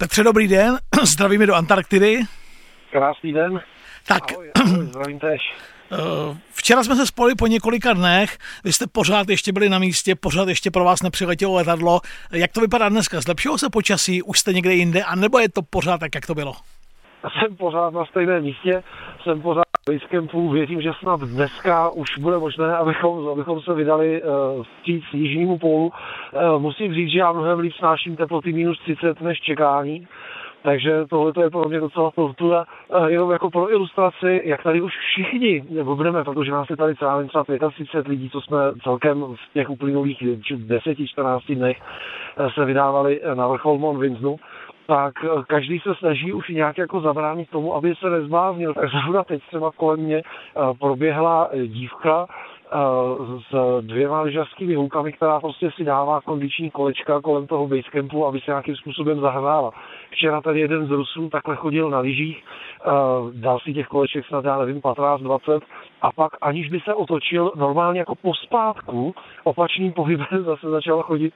Petře, dobrý den, zdravíme do Antarktidy. Krásný den. Tak, ahoj, ahoj, zdravím tež. Eh, včera jsme se spojili po několika dnech, vy jste pořád ještě byli na místě, pořád ještě pro vás nepřiletělo letadlo. Jak to vypadá dneska? Zlepšilo se počasí, už jste někde jinde, a nebo je to pořád tak, jak to bylo? Jsem pořád na stejném místě, jsem pořád Basecampu, věřím, že snad dneska už bude možné, abychom, abychom se vydali uh, vstříc jižnímu pólu. Uh, musím říct, že já mnohem líp snáším teploty minus 30 než čekání. Takže tohle je pro mě docela tortura. Jenom jako pro ilustraci, jak tady už všichni budeme, protože nás je tady třeba, třeba 35 lidí, co jsme celkem v těch uplynulých 10-14 dnech eh, se vydávali na vrchol Mont Vinznu, tak eh, každý se snaží už nějak jako zabránit tomu, aby se nezbláznil. Tak zrovna teď třeba kolem mě eh, proběhla dívka, s dvěma lyžařskými hůkami, která prostě si dává kondiční kolečka kolem toho basecampu, aby se nějakým způsobem zahrála. Včera tady jeden z Rusů takhle chodil na lyžích, dal si těch koleček snad, já nevím, 15, 20 a pak aniž by se otočil normálně jako pospátku opačným pohybem zase začal chodit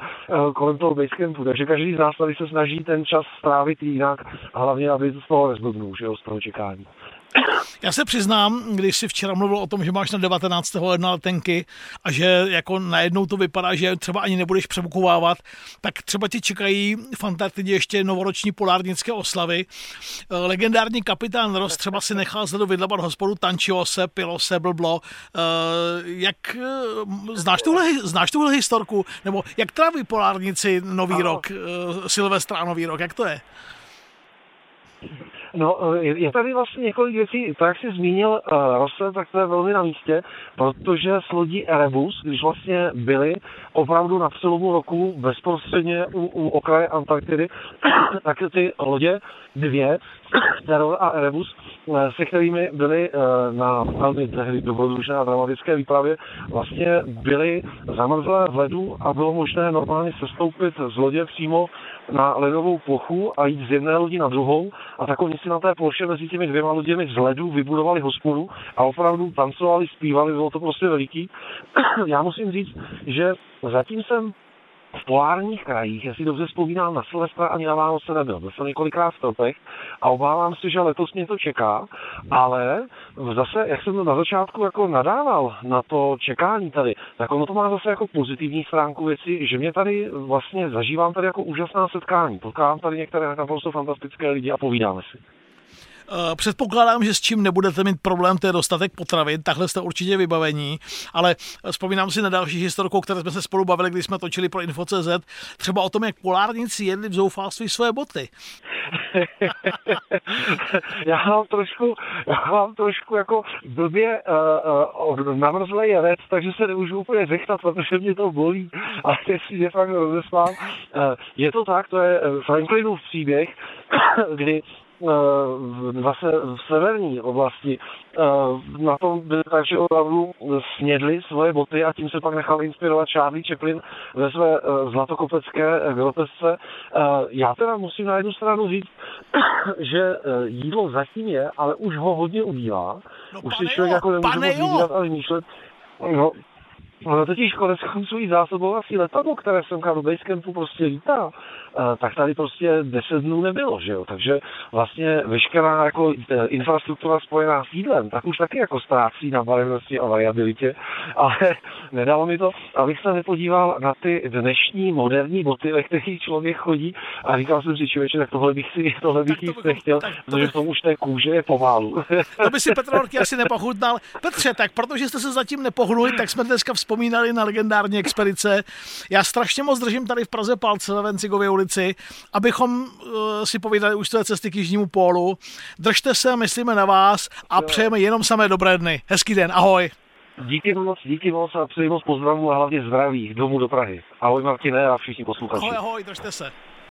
kolem toho basecampu. Takže každý z nás tady se snaží ten čas strávit jinak, hlavně aby z toho nezblbnul, že jo, z toho čekání. Já se přiznám, když si včera mluvil o tom, že máš na 19. ledna letenky a že jako najednou to vypadá, že třeba ani nebudeš přebukovávat, tak třeba ti čekají v Antarktidě ještě novoroční polárnické oslavy. Eh, legendární kapitán Ross třeba si nechal zde vydlabat hospodu, tančilo se, pilo se, blblo. Eh, jak eh, znáš tuhle, znáš tuhle historku? Nebo jak tráví polárnici nový ano. rok, Silvestra nový rok, jak to je? No, je tady vlastně několik věcí, to jak jsi zmínil uh, Rose, tak to je velmi na místě, protože s lodí Erebus, když vlastně byli opravdu na přelomu roku bezprostředně u, u okraje Antarktidy, tak ty lodě, dvě, Terror a Erebus, eh, se kterými byli eh, na velmi dobrodružné a dramatické výpravě, vlastně byly zamrzlé v ledu a bylo možné normálně sestoupit z lodě přímo na ledovou plochu a jít z jedné lodi na druhou a tak oni si na té ploše mezi těmi dvěma loděmi z ledu vybudovali hospodu a opravdu tancovali, zpívali, bylo to prostě veliký. Já musím říct, že zatím jsem v polárních krajích, jestli dobře vzpomínám, na Silvestra ani na Vánoce nebyl. Byl jsem několikrát v tropech a obávám se, že letos mě to čeká, ale zase, jak jsem na začátku jako nadával na to čekání tady, tak ono to má zase jako pozitivní stránku věci, že mě tady vlastně zažívám tady jako úžasná setkání. Potkávám tady některé naprosto fantastické lidi a povídáme si. Eh, předpokládám, že s čím nebudete mít problém, to je dostatek potravin, takhle jste určitě vybavení, ale vzpomínám si na další historku, které jsme se spolu bavili, když jsme točili pro Info.cz, třeba o tom, jak polárníci jedli v zoufalství své boty. já mám trošku, já mám trošku jako blbě uh, uh, namrzlej jevec, takže se nemůžu úplně řechtat, protože mě to bolí, ale jestli je fakt rozesmám. Uh, je to tak, to je Franklinův příběh, kdy zase v severní oblasti na tom byli tak, že opravdu snědli svoje boty a tím se pak nechal inspirovat Charlie Chaplin ve své zlatokopecké grotesce. Já teda musím na jednu stranu říct, že jídlo zatím je, ale už ho hodně ubývá. No, už si člověk jo, jako nemůže moc a vymýšlet. No, No totiž konec konců i zásobovací letadlo, které jsem do Basecampu prostě lítá, eh, tak tady prostě 10 dnů nebylo, že jo. Takže vlastně veškerá jako eh, infrastruktura spojená s jídlem, tak už taky jako ztrácí na barevnosti a variabilitě, ale nedalo mi to, abych se nepodíval na ty dnešní moderní boty, ve kterých člověk chodí a říkal jsem si člověče, tak tohle bych si tohle bych jíst nechtěl, protože v tom už té kůže je pomalu. To by si Petr Horky asi nepochutnal. Petře, tak protože jste se zatím nepohnuli, tak jsme dneska vzpomínali vzpomínali na legendární expedice. Já strašně moc držím tady v Praze palce na Vencigově ulici, abychom uh, si povídali už své cesty k Jižnímu pólu. Držte se, myslíme na vás a jo. přejeme jenom samé dobré dny. Hezký den, ahoj. Díky moc, díky moc a přeji moc pozdravu a hlavně zdraví domů do Prahy. Ahoj Martine a všichni posluchači. Ahoj, ahoj, držte se.